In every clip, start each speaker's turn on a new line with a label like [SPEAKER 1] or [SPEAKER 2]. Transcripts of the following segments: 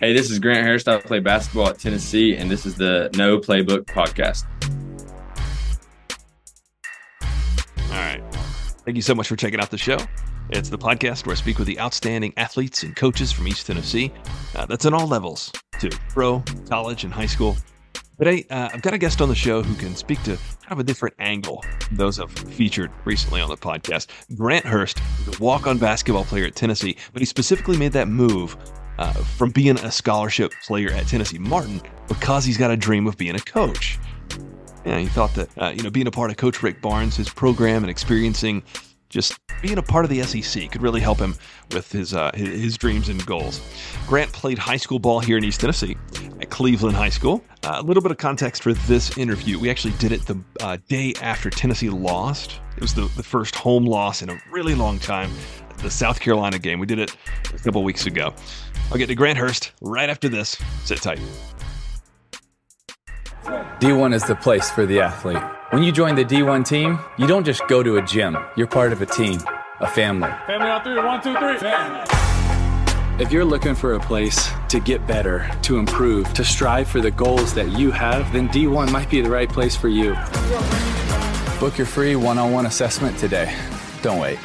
[SPEAKER 1] Hey, this is Grant Hurst. I play basketball at Tennessee, and this is the No Playbook podcast.
[SPEAKER 2] All right. Thank you so much for checking out the show. It's the podcast where I speak with the outstanding athletes and coaches from East Tennessee. Uh, that's on all levels, to pro, college, and high school. Today, uh, I've got a guest on the show who can speak to kind of a different angle those I've featured recently on the podcast. Grant Hurst a walk on basketball player at Tennessee, but he specifically made that move uh, from being a scholarship player at Tennessee Martin because he's got a dream of being a coach. Yeah, he thought that uh, you know being a part of Coach Rick Barnes, his program, and experiencing just being a part of the SEC could really help him with his, uh, his, his dreams and goals. Grant played high school ball here in East Tennessee at Cleveland High School. Uh, a little bit of context for this interview: we actually did it the uh, day after Tennessee lost. It was the, the first home loss in a really long time. The South Carolina game. We did it a couple weeks ago. I'll get to Grant Hurst right after this. Sit tight.
[SPEAKER 3] D1 is the place for the athlete. When you join the D1 team, you don't just go to a gym, you're part of a team, a family.
[SPEAKER 4] Family on three, one, two, three. Family.
[SPEAKER 3] If you're looking for a place to get better, to improve, to strive for the goals that you have, then D1 might be the right place for you. Book your free one on one assessment today. Don't wait.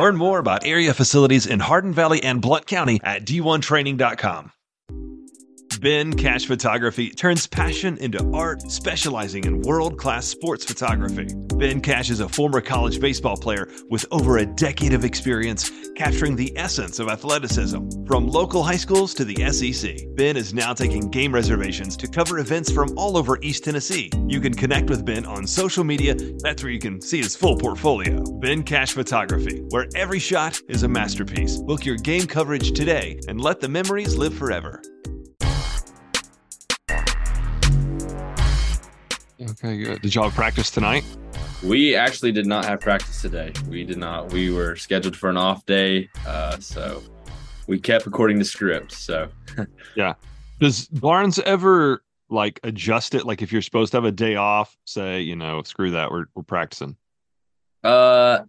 [SPEAKER 2] Learn more about area facilities in Hardin Valley and Blount County at d1training.com. Ben Cash Photography turns passion into art, specializing in world class sports photography. Ben Cash is a former college baseball player with over a decade of experience capturing the essence of athleticism. From local high schools to the SEC, Ben is now taking game reservations to cover events from all over East Tennessee. You can connect with Ben on social media, that's where you can see his full portfolio. Ben Cash Photography, where every shot is a masterpiece. Book your game coverage today and let the memories live forever. Okay, good. Did y'all have practice tonight?
[SPEAKER 1] We actually did not have practice today. We did not. We were scheduled for an off day, uh, so we kept according to script. So yeah.
[SPEAKER 2] Does Barnes ever like adjust it? Like if you're supposed to have a day off, say, you know, screw that, we're we're practicing.
[SPEAKER 1] Uh,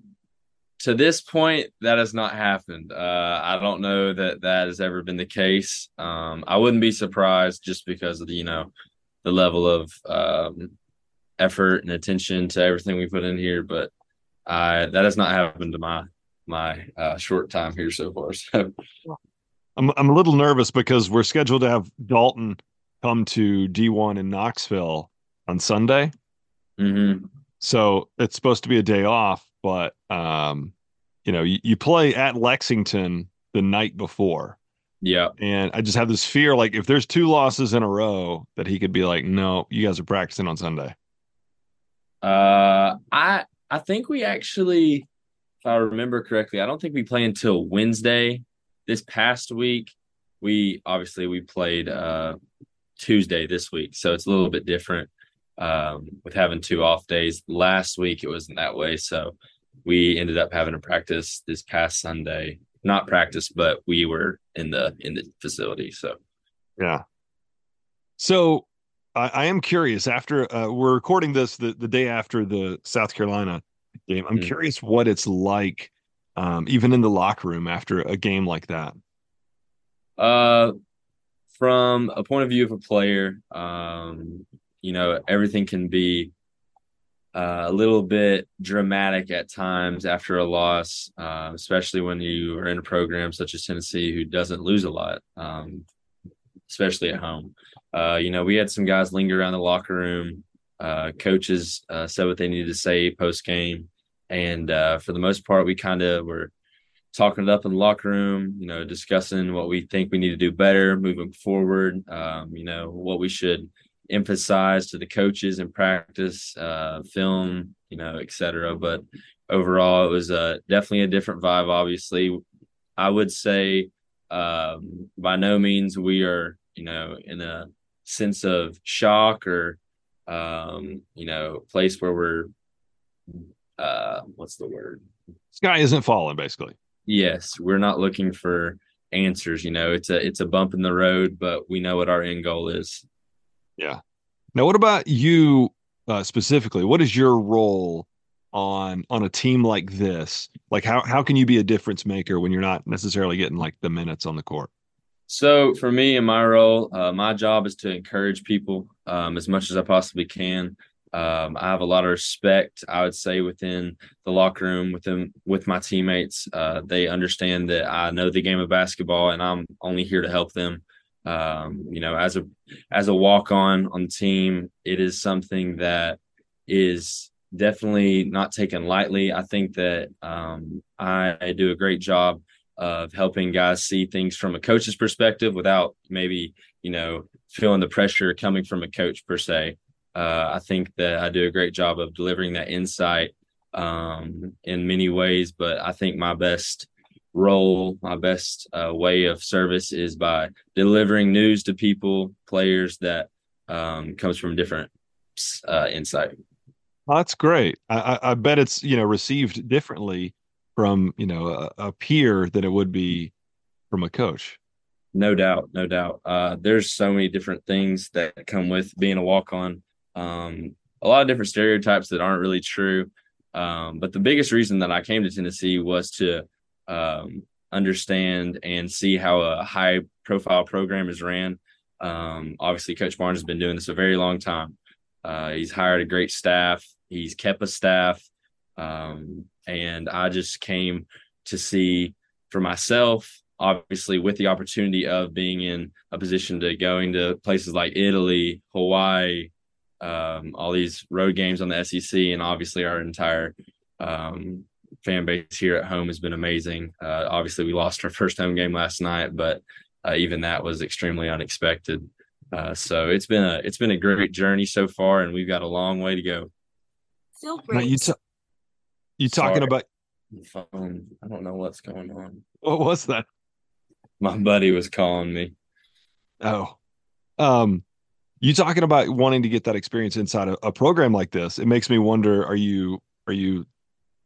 [SPEAKER 1] to this point, that has not happened. Uh, I don't know that that has ever been the case. Um, I wouldn't be surprised just because of the, you know, the level of um, effort and attention to everything we put in here. But I that has not happened to my my uh, short time here so far. So
[SPEAKER 2] I'm I'm a little nervous because we're scheduled to have Dalton come to D1 in Knoxville on Sunday.
[SPEAKER 1] mhm.
[SPEAKER 2] So it's supposed to be a day off, but um, you know, you, you play at Lexington the night before.
[SPEAKER 1] yeah,
[SPEAKER 2] And I just have this fear like if there's two losses in a row that he could be like, no, you guys are practicing on Sunday.
[SPEAKER 1] Uh, I I think we actually, if I remember correctly, I don't think we play until Wednesday. This past week, we obviously we played uh Tuesday this week, so it's a little bit different um, with having two off days. Last week it wasn't that way, so we ended up having to practice this past Sunday. Not practice, but we were in the in the facility. So
[SPEAKER 2] Yeah. So I, I am curious. After uh, we're recording this the, the day after the South Carolina game, I'm
[SPEAKER 1] Mhm.
[SPEAKER 2] curious what it's like, um, even in the locker room after a game like that.
[SPEAKER 1] Uh, from a point of view of a player, um, you know, everything can be uh, a little bit dramatic at times after a loss, uh, especially when you are in a program such as Tennessee who doesn't lose a lot, um, especially at home. Uh, you know, we had some guys linger around the locker room. Uh, coaches uh, said what they needed to say post game, and uh, for the most part, we kind of were talking it up in the locker room, you know, discussing what we think we need to do better moving forward, um, you know, what we should emphasize to the coaches in practice, uh, film, you know, et cetera. But overall, it was definitely a different vibe, obviously. I would say um, by no means we are, you know, in a sense of shock or, um, you know, place where we're, uh, what's the word?
[SPEAKER 2] Sky isn't falling, basically.
[SPEAKER 1] yes we're not looking for answers you know it's a it's a bump in the road but we know what our end goal is Yeah.
[SPEAKER 2] Now, what about you uh, specifically? What is your role on on a team like this? Like how how can you be a difference maker when you're not necessarily getting like the minutes on the court?
[SPEAKER 1] So for me in my role, uh, my job is to encourage people um, as much as I possibly can. Um, I have a lot of respect, I would say, within the locker room, with them, with my teammates. Uh, they understand that I know the game of basketball, and I'm only here to help them. Um, you know, as a as a walk on on the team, it is something that is definitely not taken lightly. I think that um, I, I do a great job of helping guys see things from a coach's perspective without maybe you know feeling the pressure coming from a coach per se. Uh, I think that I do a great job of delivering that insight um, in many ways, but I think my best role, my best uh, way of service is by delivering news to people, players that um, comes from different uh, insight.
[SPEAKER 2] that's great. I, I, bet it's you know received differently from you know a, a, peer than it would be from a coach.
[SPEAKER 1] No doubt, no doubt. Uh, there's so many different things that come with being a walk on. Um, a lot of different stereotypes that aren't really true. Um, but the biggest reason that I came to Tennessee was to um, understand and see how a high profile program is ran. Um, obviously, Coach Barnes has been doing this a very long time. Uh, he's hired a great staff, he's kept a staff. Um, and I just came to see for myself, obviously, with the opportunity of being in a position to going to places like Italy, Hawaii, um, all these road games on the SEC, and obviously our entire um, fan base here at home has been amazing. Uh, obviously, we lost our first home game last night, but uh, even that was extremely unexpected. Uh, so it's been a it's been a great journey so far, and we've got a long way to go.
[SPEAKER 5] Still great.
[SPEAKER 2] you t- you talking
[SPEAKER 1] Sorry.
[SPEAKER 2] about
[SPEAKER 1] phone? I don't know what's going on.
[SPEAKER 2] what was that?
[SPEAKER 1] My buddy was calling me.
[SPEAKER 2] Oh, um, you talking about wanting to get that experience inside a, a program like this? It makes me wonder: Are you are you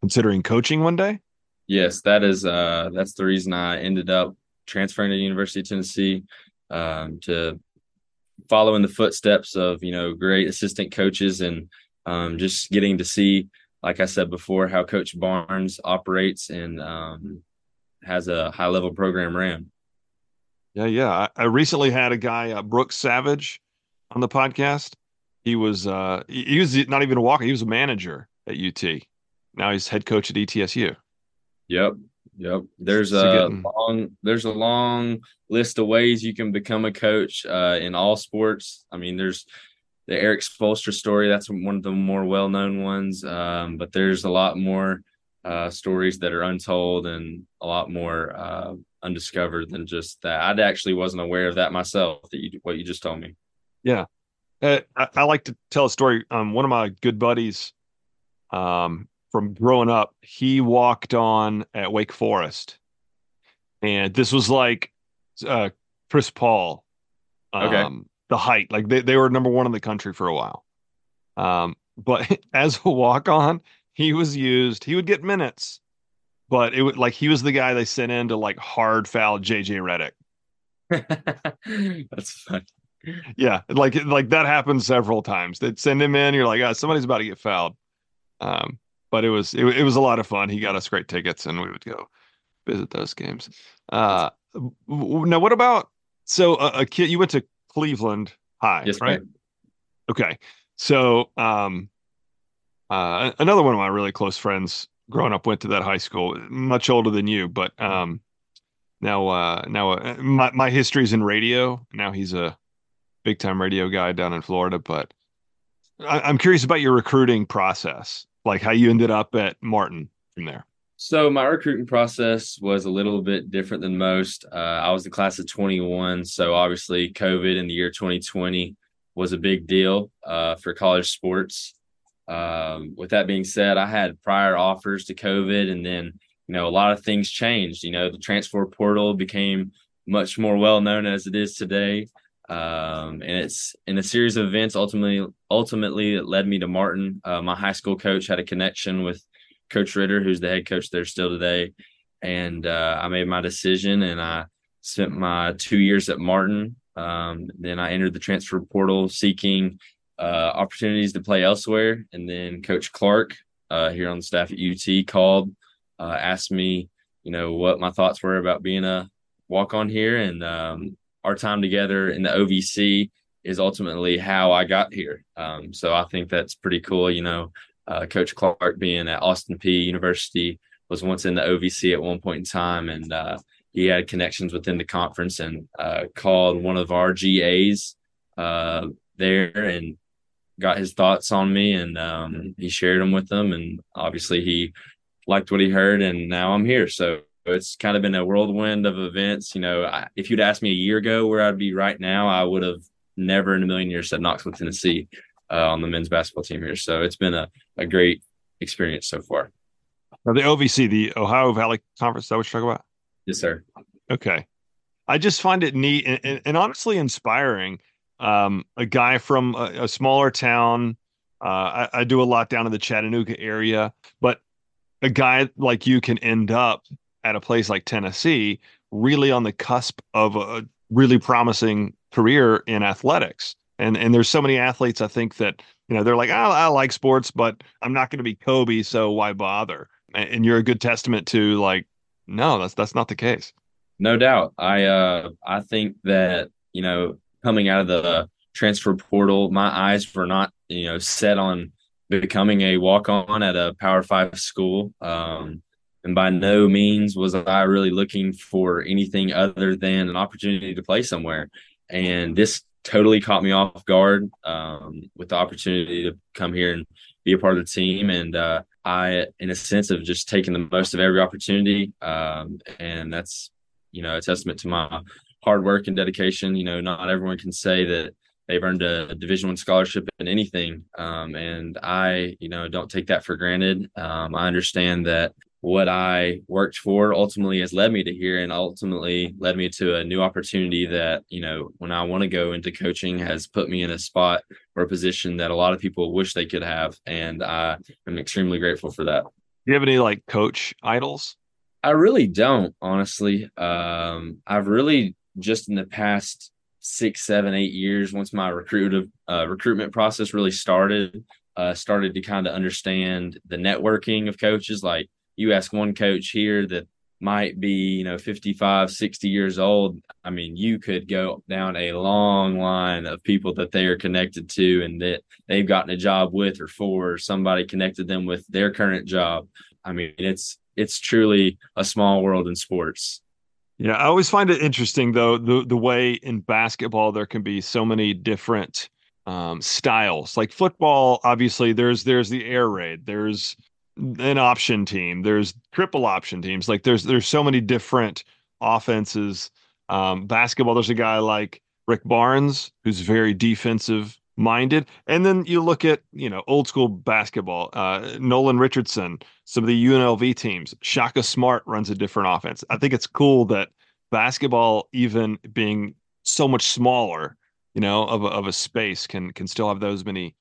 [SPEAKER 2] considering coaching one day?
[SPEAKER 1] Yes, that is uh that's the reason I ended up transferring to the University of Tennessee um, to follow in the footsteps of you know great assistant coaches and um, just getting to see, like I said before, how Coach Barnes operates and um, has a high level program ran.
[SPEAKER 2] Yeah, yeah. I, I recently had a guy, uh, Brooks Savage, on the podcast. He was uh he, was not even a walker; he was a manager at UT. Now he's head coach at ETSU.
[SPEAKER 1] Yep. Yep. There's a
[SPEAKER 2] getting-
[SPEAKER 1] long there's a long list of ways you can become a coach uh, in all sports. I mean, there's the Erik Spoelstra story. That's one of the more well known ones. Um, but there's a lot more uh, stories that are untold and a lot more uh, undiscovered than just that. I actually wasn't aware of that myself. That you what you just told me.
[SPEAKER 2] Uh, I, I like to tell a story. Um, one of my good buddies, um, from growing up, he walked on at Wake Forest, and this was like, uh, Chris Paul, um,
[SPEAKER 1] Okay.
[SPEAKER 2] The height. Like they they were number one in the country for a while. Um, but as a walk on, he was used. He would get minutes, but it would like he was the guy they sent in to like hard foul JJ Redick.
[SPEAKER 1] That's fun.
[SPEAKER 2] Yeah, like like that happened several times. They'd send him in. You're like, ah, somebody's about to get fouled. Um, but it was it, it was a lot of fun. He got us great tickets, and we would go visit those games. Uh, now what about so a, a kid? You went to Cleveland High,
[SPEAKER 1] Yes,
[SPEAKER 2] right?
[SPEAKER 1] ma'am.
[SPEAKER 2] Okay, so um, uh, another one of my really close friends growing up went to that high school. Much older than you, but um, now uh, now uh, my my history's in radio. Now he's a big time radio guy down in Florida. But I, I'm curious about your recruiting process, like how you ended up at Martin from there.
[SPEAKER 1] So my recruiting process was a little bit different than most. Uh, I was the class of 21, so obviously COVID in the year 2020 was a big deal uh, for college sports. Um, with that being said, I had prior offers to COVID, and then you know a lot of things changed. You know, the transfer portal became much more well known as it is today, um, and it's in a series of events. Ultimately, ultimately, it led me to Martin. Uh, my high school coach had a connection with Coach Ridder, who's the head coach there still today. And uh, I made my decision and I spent my two years at Martin. Um, then I entered the transfer portal seeking uh, opportunities to play elsewhere. And then Coach Clark uh, here on the staff at UT called, uh, asked me, you know, what my thoughts were about being a walk on here, and um, our time together in the OVC is ultimately how I got here. Um, so I think that's pretty cool. You know, uh, Coach Clark being at Austin Peay University was once in the OVC at one point in time, and uh, he had connections within the conference and uh, called one of our GAs uh, there and got his thoughts on me, and um, he shared them with them, and obviously he liked what he heard, and now I'm here. So it's kind of been a whirlwind of events. You know, I, if you'd asked me a year ago where I'd be right now, I would have never in a million years said Knoxville, Tennessee uh, on the men's basketball team here. So it's been a, a great experience so far.
[SPEAKER 2] Now, the OVC, the Ohio Valley Conference, that what you're talking about?
[SPEAKER 1] Yes, sir.
[SPEAKER 2] Okay. I just find it neat and, and, and honestly inspiring. Um, a guy from a, a smaller town. Uh, I, I, do a lot down in the Chattanooga area, but a guy like you can end up at a place like Tennessee, really on the cusp of a really promising career in athletics. And and there's so many athletes I think that you know they're like I, I like sports, but I'm not going to be Kobe, so why bother? And, and you're a good testament to like no, that's that's not the case.
[SPEAKER 1] No doubt. I uh I think that you know coming out of the transfer portal, my eyes were not you know set on becoming a walk on at a Power Five school. Um, and by no means was I really looking for anything other than an opportunity to play somewhere. And this totally caught me off guard um, with the opportunity to come here and be a part of the team. And uh, I, in a sense, of just taking the most of every opportunity. Um, and that's, you know, a testament to my hard work and dedication. You know, not everyone can say that they've earned a division one scholarship in anything um, and i you know don't take that for granted um, i understand that what I worked for ultimately has led me to here and ultimately led me to a new opportunity that, you know, when I want to go into coaching has put me in a spot or a position that a lot of people wish they could have. And I am extremely grateful for that. Do
[SPEAKER 2] you have any like coach idols?
[SPEAKER 1] I really don't, honestly. Um, I've really just in the past six, seven, eight years, once my recruitive uh, recruitment process really started, uh, started to kind of understand the networking of coaches, like you ask one coach here that might be, you know, 55, 60 years old. I mean, you could go down a long line of people that they are connected to and that they've gotten a job with or for, or somebody connected them with their current job. I mean, it's it's truly a small world in sports.
[SPEAKER 2] Yeah, I always find it interesting though the the way in basketball there can be so many different um, styles. Like football, obviously there's there's the air raid, there's an option team. There's triple option teams. Like there's there's so many different offenses. Um, basketball, there's a guy like Rick Barnes who's very defensive minded, and then you look at you know old school basketball. Uh, Nolan Richardson, some of the UNLV teams. Shaka Smart runs a different offense. I think it's cool that basketball, even being so much smaller, you know, of a, of a space, can can still have those many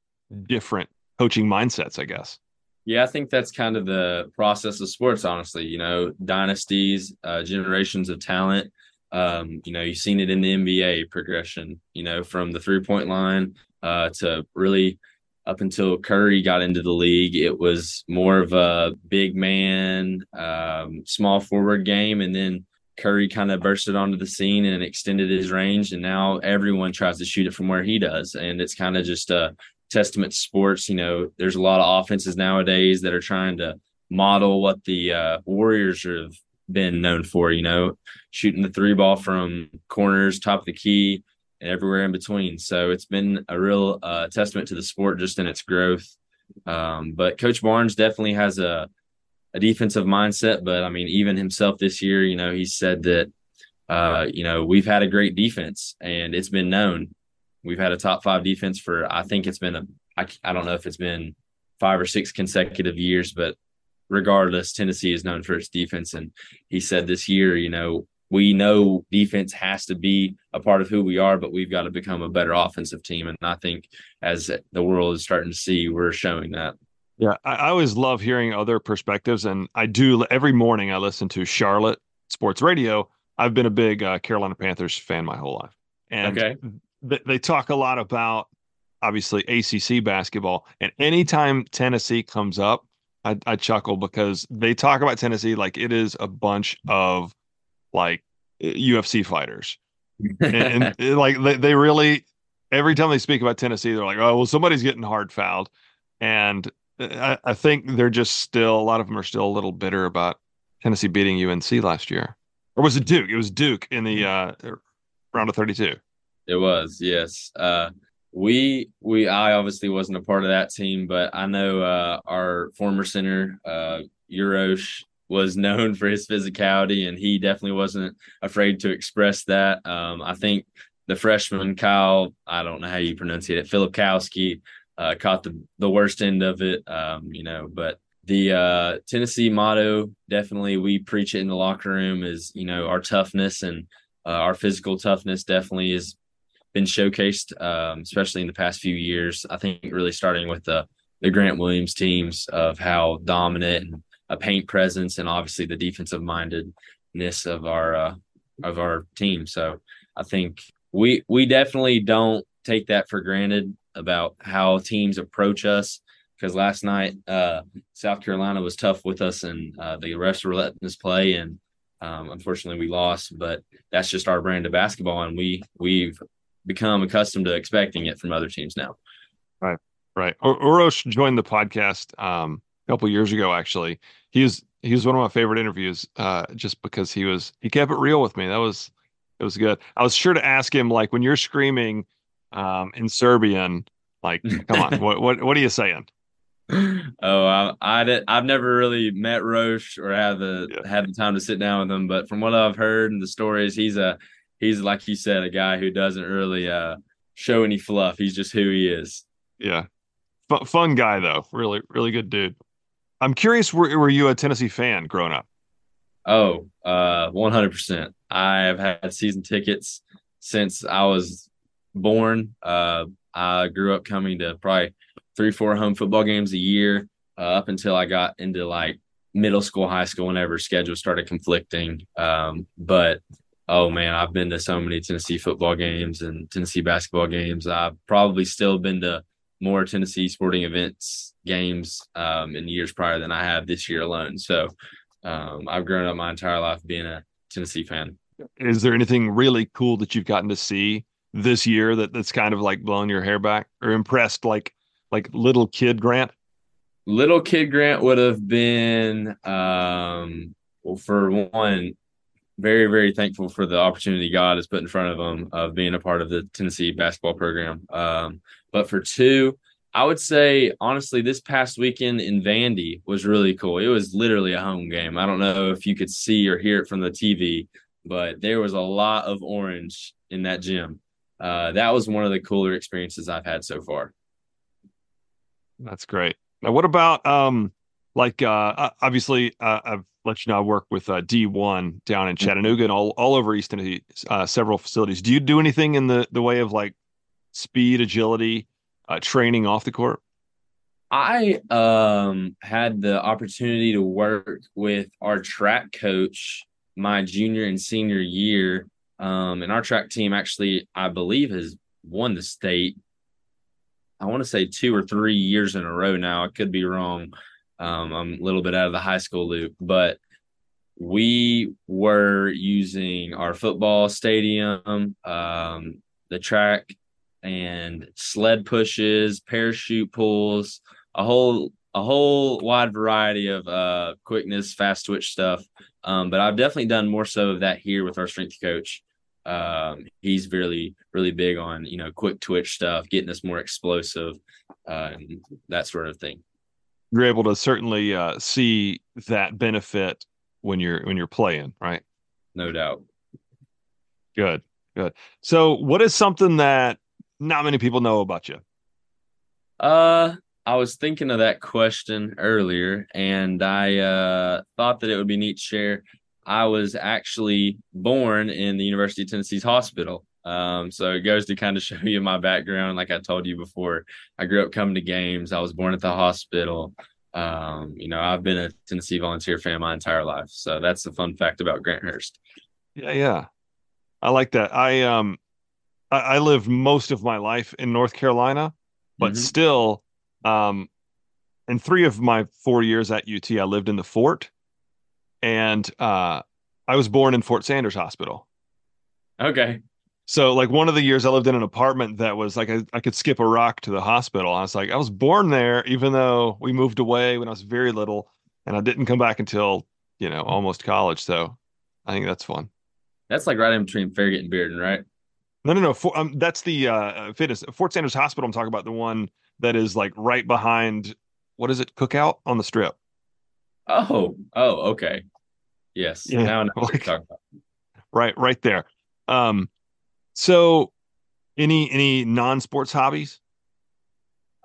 [SPEAKER 2] different coaching mindsets. I guess.
[SPEAKER 1] Yeah, I think that's kind of the process of sports, honestly. You know, dynasties, uh, generations of talent. Um, you know, you've seen it in the NBA progression, you know, from the three point line uh, to really up until Curry got into the league, it was more of a big man, um, small forward game. And then Curry kind of bursted onto the scene and extended his range. And now everyone tries to shoot it from where he does. And it's kind of just a, testament sports. You know, there's a lot of offenses nowadays that are trying to model what the uh, Warriors have been known for. You know, shooting the three ball from corners, top of the key, and everywhere in between. So it's been a real uh, testament to the sport just in its growth. Um, but Coach Barnes definitely has a a defensive mindset. But I mean, even himself this year, you know, he said that uh, you know we've had a great defense and it's been known We've had a top five defense for I think it's been a I, I don't know if it's been five or six consecutive years, but regardless, Tennessee is known for its defense. And he said this year, you know, we know defense has to be a part of who we are, but we've got to become a better offensive team. And I think as the world is starting to see, we're showing that.
[SPEAKER 2] Yeah, I, I always love hearing other perspectives, and I do every morning. I listen to Charlotte Sports Radio. I've been a big uh, Carolina Panthers fan my whole life, and okay they talk a lot about obviously ACC basketball, and anytime Tennessee comes up, I, I chuckle because they talk about Tennessee like it is a bunch of like UFC fighters, and, and like they, they really every time they speak about Tennessee, they're like, oh well, somebody's getting hard fouled, and I, I think they're just still a lot of them are still a little bitter about Tennessee beating UNC last year, or was it Duke? It was Duke in the uh, round of thirty-two.
[SPEAKER 1] It was yes. Uh, we we I obviously wasn't a part of that team, but I know uh, our former center uh, Uros was known for his physicality, and he definitely wasn't afraid to express that. Um, I think the freshman Kyle, I don't know how you pronounce it, Filipkowski, uh, caught the the worst end of it. Um, you know, but the uh, Tennessee motto definitely we preach it in the locker room is you know our toughness and uh, our physical toughness definitely is been showcased, um, especially in the past few years. I think really starting with the the Grant Williams teams of how dominant and a paint presence, and obviously the defensive mindedness of our uh, of our team. So I think we we definitely don't take that for granted about how teams approach us. Because last night, uh, South Carolina was tough with us, and uh, the refs were letting us play, and um, unfortunately we lost. But that's just our brand of basketball, and we we've become accustomed to expecting it from other teams now.
[SPEAKER 2] Right, right. Uros joined the podcast um, a couple years ago. Actually, he was he was one of my favorite interviews, uh, just because he was he kept it real with me. That was it was good. I was sure to ask him like when you're screaming um, in Serbian, like, come on, what what what are you saying?
[SPEAKER 1] Oh, I, I did, I've never really met Roche or had the yeah. had the time to sit down with him, but from what I've heard and the stories, he's a he's like you said, a guy who doesn't really uh, show any fluff. He's just who he is.
[SPEAKER 2] Yeah, F- fun guy though. Really, really good dude. I'm curious, were were you a Tennessee fan growing up?
[SPEAKER 1] Oh, uh, 100%. I have had season tickets since I was born. Uh, I grew up coming to probably three, four home football games a year uh, up until I got into like middle school, high school, whenever schedules started conflicting. Um, but oh man, I've been to so many Tennessee football games and Tennessee basketball games. I've probably still been to more Tennessee sporting events games um, in years prior than I have this year alone. So um, I've grown up my entire life being a Tennessee fan.
[SPEAKER 2] Is there anything really cool that you've gotten to see this year that that's kind of like blown your hair back or impressed like like little kid Grant?
[SPEAKER 1] Little kid Grant would have been um well for one very, very thankful for the opportunity God has put in front of them of being a part of the Tennessee basketball program. Um, but for two, I would say honestly, this past weekend in Vandy was really cool. It was literally a home game. I don't know if you could see or hear it from the TV, but there was a lot of orange in that gym. Uh, that was one of the cooler experiences I've had so far.
[SPEAKER 2] That's great. Now, what about um, like uh, obviously uh, I've let you know I work with uh, D1 down in mm-hmm. Chattanooga and all, all over East Tennessee, uh, several facilities. Do you do anything in the, the way of like speed, agility, uh, training off the court?
[SPEAKER 1] I um, had the opportunity to work with our track coach my junior and senior year. Um, and our track team actually, I believe, has won the state. I want to say two or three years in a row now. I could be wrong. Um, I'm a little bit out of the high school loop, but we were using our football stadium, um, the track, and sled pushes, parachute pulls, a whole a whole wide variety of uh, quickness, fast twitch stuff. Um, but I've definitely done more so of that here with our strength coach. Um, he's really really big on you know quick twitch stuff, getting us more explosive, uh, that sort of thing
[SPEAKER 2] you're able to certainly uh, see that benefit when you're when you're playing, right?
[SPEAKER 1] No doubt.
[SPEAKER 2] Good, good. So, what is something that not many people know about you?
[SPEAKER 1] Uh, I was thinking of that question earlier, and I uh, thought that it would be neat to share. I was actually born in the University of Tennessee's hospital. Um, so it goes to kind of show you my background. Like I told you before, I grew up coming to games. I was born at the hospital. Um, you know, I've been a Tennessee volunteer fan my entire life. So that's the fun fact about Grant Hurst.
[SPEAKER 2] Yeah, yeah. I like that. I um I, I lived most of my life in North Carolina, but mm-hmm. still um in three of my four years at UT, I lived in the fort, and uh, I was born in Fort Sanders Hospital.
[SPEAKER 1] Okay.
[SPEAKER 2] So, like one of the years, I lived in an apartment that was like I, I could skip a rock to the hospital. I was like, I was born there, even though we moved away when I was very little, and I didn't come back until you know almost college. So, I think that's fun.
[SPEAKER 1] That's like right in between Farragut and Bearden, right?
[SPEAKER 2] No, no, no. For, um, that's the uh, fitness Fort Sanders Hospital. I'm talking about the one that is like right behind what is it? Cookout on the Strip.
[SPEAKER 1] Oh, oh, okay. Yes.
[SPEAKER 2] Yeah,
[SPEAKER 1] now I know
[SPEAKER 2] like-
[SPEAKER 1] you're about.
[SPEAKER 2] Right, right there. Um, so any any non-sports hobbies?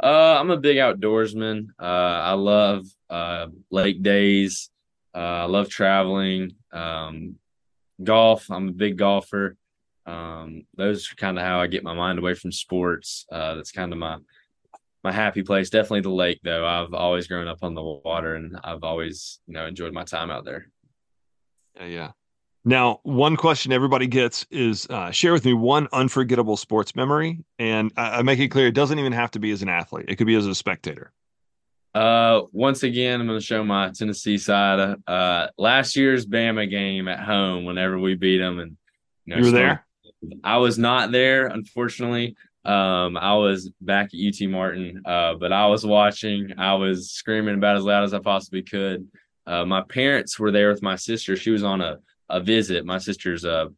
[SPEAKER 1] Uh, I'm a big outdoorsman. Uh, I love uh lake days. Uh, I love traveling. Um, golf. I'm a big golfer. Um, those are kind of how I get my mind away from sports. Uh, that's kind of my my happy place. Definitely the lake, though. I've always grown up on the water, and I've always you know enjoyed my time out there.
[SPEAKER 2] Yeah, yeah. Now, one question everybody gets is uh, share with me one unforgettable sports memory, and I, I make it clear it doesn't even have to be as an athlete; it could be as a spectator.
[SPEAKER 1] Uh, once again, I'm going to show my Tennessee side. Uh, last year's Bama game at home, whenever we beat them, and you, know,
[SPEAKER 2] You were there?
[SPEAKER 1] I was not there, unfortunately. Um, I was back at UT Martin, uh, but I was watching. I was screaming about as loud as I possibly could. Uh, my parents were there with my sister. She was on a a visit. My sister's a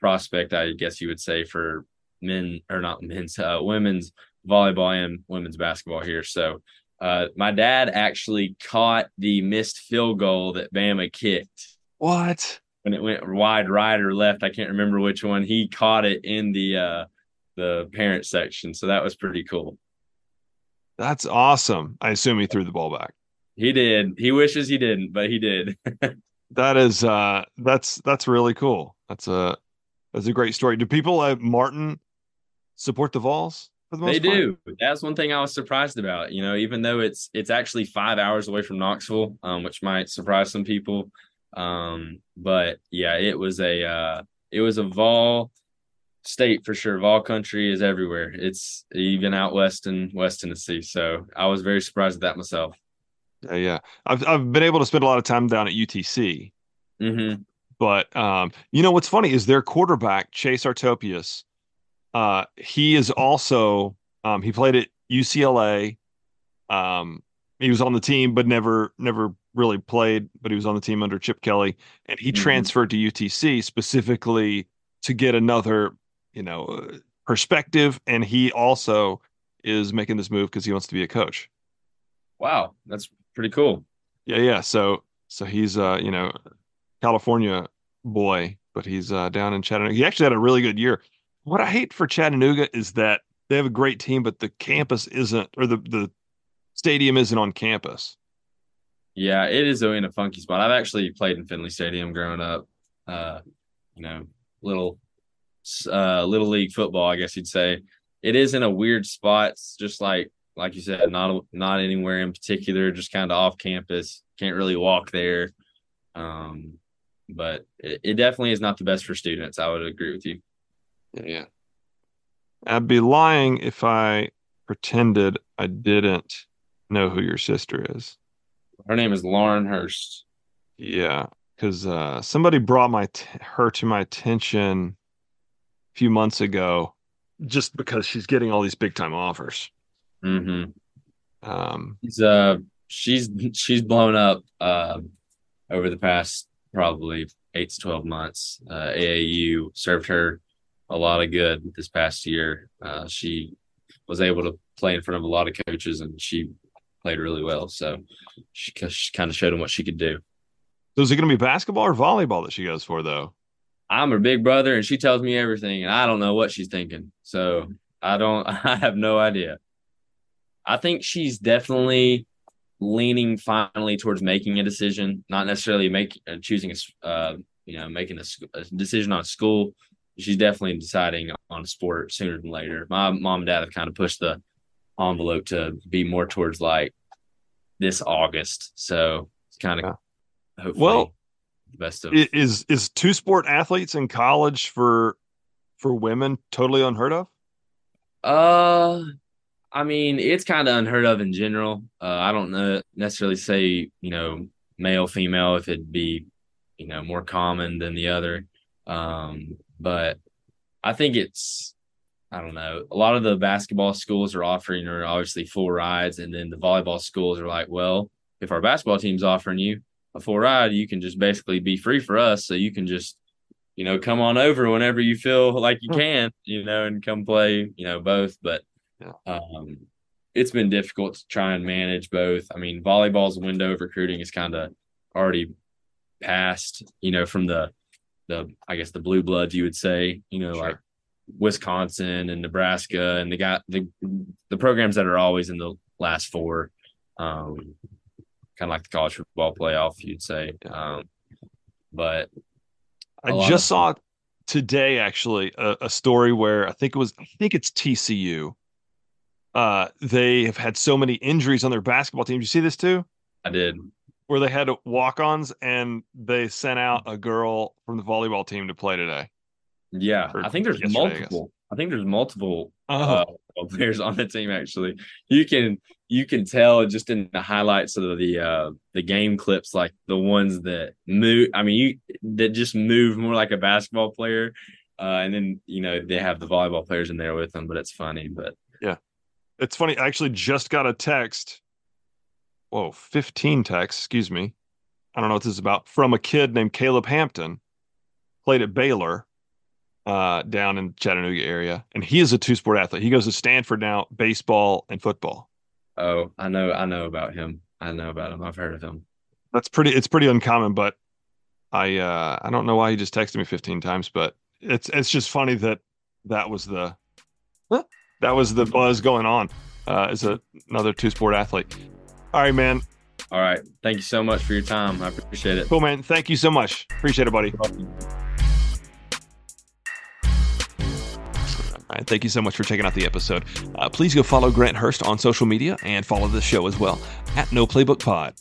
[SPEAKER 1] prospect, I guess you would say, for men or not men's, uh, women's volleyball and women's basketball here. So uh, my dad actually caught the missed field goal that Bama kicked
[SPEAKER 2] What?
[SPEAKER 1] when it went wide right or left. I can't remember which one. He caught it in the uh, the parent section, so that was pretty cool.
[SPEAKER 2] That's awesome. I assume he threw the ball back.
[SPEAKER 1] He did. He wishes he didn't, but he did.
[SPEAKER 2] That is uh that's that's really cool. That's a that's a great story. Do people at Martin support the Vols for the most
[SPEAKER 1] they
[SPEAKER 2] part?
[SPEAKER 1] do. That's one thing I was surprised about. You know, even though it's it's actually five hours away from Knoxville, um, which might surprise some people. Um, but yeah, it was a uh, it was a Vol state for sure. Vol country is everywhere. It's even out west in West Tennessee. So I was very surprised at that myself.
[SPEAKER 2] Yeah, yeah. I've I've been able to spend a lot of time down at UTC,
[SPEAKER 1] Mm-hmm.
[SPEAKER 2] but um, you know what's funny is their quarterback Chase Artopoeus. Uh, he is also um, he played at UCLA. Um, he was on the team, but never never really played. But he was on the team under Chip Kelly, and he
[SPEAKER 1] Mhm.
[SPEAKER 2] transferred to UTC specifically to get another, you know, uh, perspective. And he also is making this move because he wants to be a coach.
[SPEAKER 1] Wow, that's pretty cool.
[SPEAKER 2] Yeah, yeah. So so he's uh, you know, California boy, but he's uh down in Chattanooga. He actually had a really good year. What I hate for Chattanooga is that they have a great team, but the campus isn't or the the stadium isn't on campus.
[SPEAKER 1] Yeah, it is in a funky spot. I've actually played in Finley Stadium growing up. Uh, you know, little uh little league football, I guess you'd say. It is in a weird spot. It's just like like you said, not not anywhere in particular, just kind of off campus. Can't really walk there. Um, but it, it definitely is not the best for students. I would agree with you.
[SPEAKER 2] Yeah. I'd be lying if I pretended I didn't know who your sister is.
[SPEAKER 1] Her name is Lauren Hurst.
[SPEAKER 2] Yeah, because uh, somebody brought my t- her to my attention a few months ago, just because she's getting all these big time offers.
[SPEAKER 1] Mm-hmm.
[SPEAKER 2] Um,
[SPEAKER 1] She's uh she's she's blown up uh, over the past probably eight to twelve months. Uh, AAU served her a lot of good this past year. Uh, she was able to play in front of a lot of coaches, and she played really well. So she, she kind of showed them what she could do.
[SPEAKER 2] so is it going to be basketball or volleyball that she goes for though?
[SPEAKER 1] I'm her big brother, and she tells me everything, and I don't know what she's thinking. So I don't. I have no idea. I think she's definitely leaning finally towards making a decision, not necessarily make uh, choosing a uh, you know making a decision on school. She's definitely deciding on a sport sooner than later. My mom and dad have kind of pushed the envelope to be more towards like this August, so it's kind of hopefully
[SPEAKER 2] Well,
[SPEAKER 1] the best of
[SPEAKER 2] Is is two sport athletes in college for for women totally unheard of?
[SPEAKER 1] Uh, I mean, it's kind of unheard of in general. Uh, I don't know necessarily say you know male female if it'd be you know more common than the other, um, but I think it's I don't know. A lot of the basketball schools are offering are obviously full rides, and then the volleyball schools are like, well, if our basketball team's offering you a full ride, you can just basically be free for us, so you can just you know come on over whenever you feel like you can, you know, and come play, you know, both, but
[SPEAKER 2] Yeah.
[SPEAKER 1] um, it's been difficult to try and manage both. I mean, volleyball's window of recruiting is kind of already passed, you know, from the the I guess the blue bloods you would say, you know,
[SPEAKER 2] Sure.
[SPEAKER 1] like Wisconsin and Nebraska and the guy the the programs that are always in the last four, um, kind of like the college football playoff, you'd say. Um, but
[SPEAKER 2] I just
[SPEAKER 1] of-
[SPEAKER 2] saw today actually a, a story where I think it was I think it's TCU. Uh, they have had so many injuries on their basketball team. Did you see this too?
[SPEAKER 1] I did.
[SPEAKER 2] Where they had walk-ons and they sent out a girl from the volleyball team to play today.
[SPEAKER 1] Yeah,
[SPEAKER 2] Or
[SPEAKER 1] I think there's
[SPEAKER 2] yesterday, I
[SPEAKER 1] multiple. I, think there's multiple
[SPEAKER 2] Oh,
[SPEAKER 1] uh, players on the team. Actually, you can you can tell just in the highlights of the uh, the game clips, like the ones that move. I mean, you that just move more like a basketball player, uh, and then you know they have the volleyball players in there with them. But it's funny. But
[SPEAKER 2] it's funny. I actually just got a text. Whoa, 15 texts, excuse me. I don't know what this is about. From a kid named Caleb Hampton, played at Baylor uh, down in Chattanooga area. And he is a two sport athlete. He goes to Stanford now, baseball and football.
[SPEAKER 1] oh, I know I know about him. I know about him. I've heard of him.
[SPEAKER 2] That's pretty it's pretty uncommon, but I uh I don't know why he just texted me 15 times, but it's it's just funny that that was the that was the buzz going on uh as a, another two sport athlete. All right, man.
[SPEAKER 1] All right. Thank you so much for your time. I appreciate it.
[SPEAKER 2] Cool, man. Thank you so much. Appreciate it, buddy. All right. Thank you so much for checking out the episode. Uh, please go follow Grant Hurst on social media and follow the show as well at No Playbook Pod.